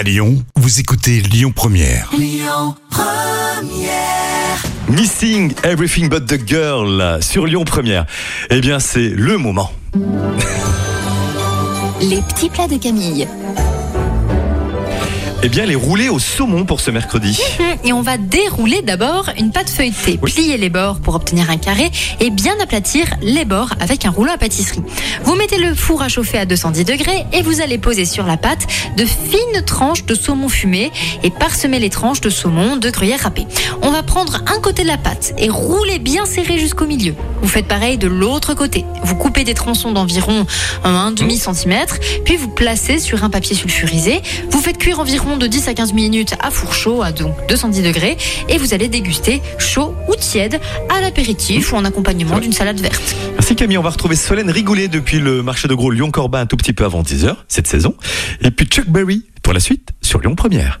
À Lyon, vous écoutez Lyon Première. Missing Everything But the Girl sur Lyon Première. Eh bien, c'est le moment. Les petits plats de Camille. Eh bien, les roulés au saumon pour ce mercredi. Et on va dérouler d'abord une pâte feuilletée. Oui. Plier les bords pour obtenir un carré et bien aplatir les bords avec un rouleau à pâtisserie. Vous mettez le four à chauffer à 210 degrés et vous allez poser sur la pâte de fines tranches de saumon fumé et parsemer les tranches de saumon de gruyère râpée. On va prendre un côté de la pâte et rouler bien serré jusqu'au milieu. Vous faites pareil de l'autre côté. Vous coupez des tronçons d'environ un demi centimètre, puis vous placez sur un papier sulfurisé. Vous faites cuire environ de 10 à 15 minutes à four chaud, à donc 210 degrés, et vous allez déguster chaud ou tiède à l'apéritif ou en accompagnement d'une salade verte. Merci Camille, on va retrouver Solène Rigoulet depuis le marché de gros Lyon-Corbin un tout petit peu avant 10h cette saison. Et puis Chuck Berry pour la suite sur Lyon Première.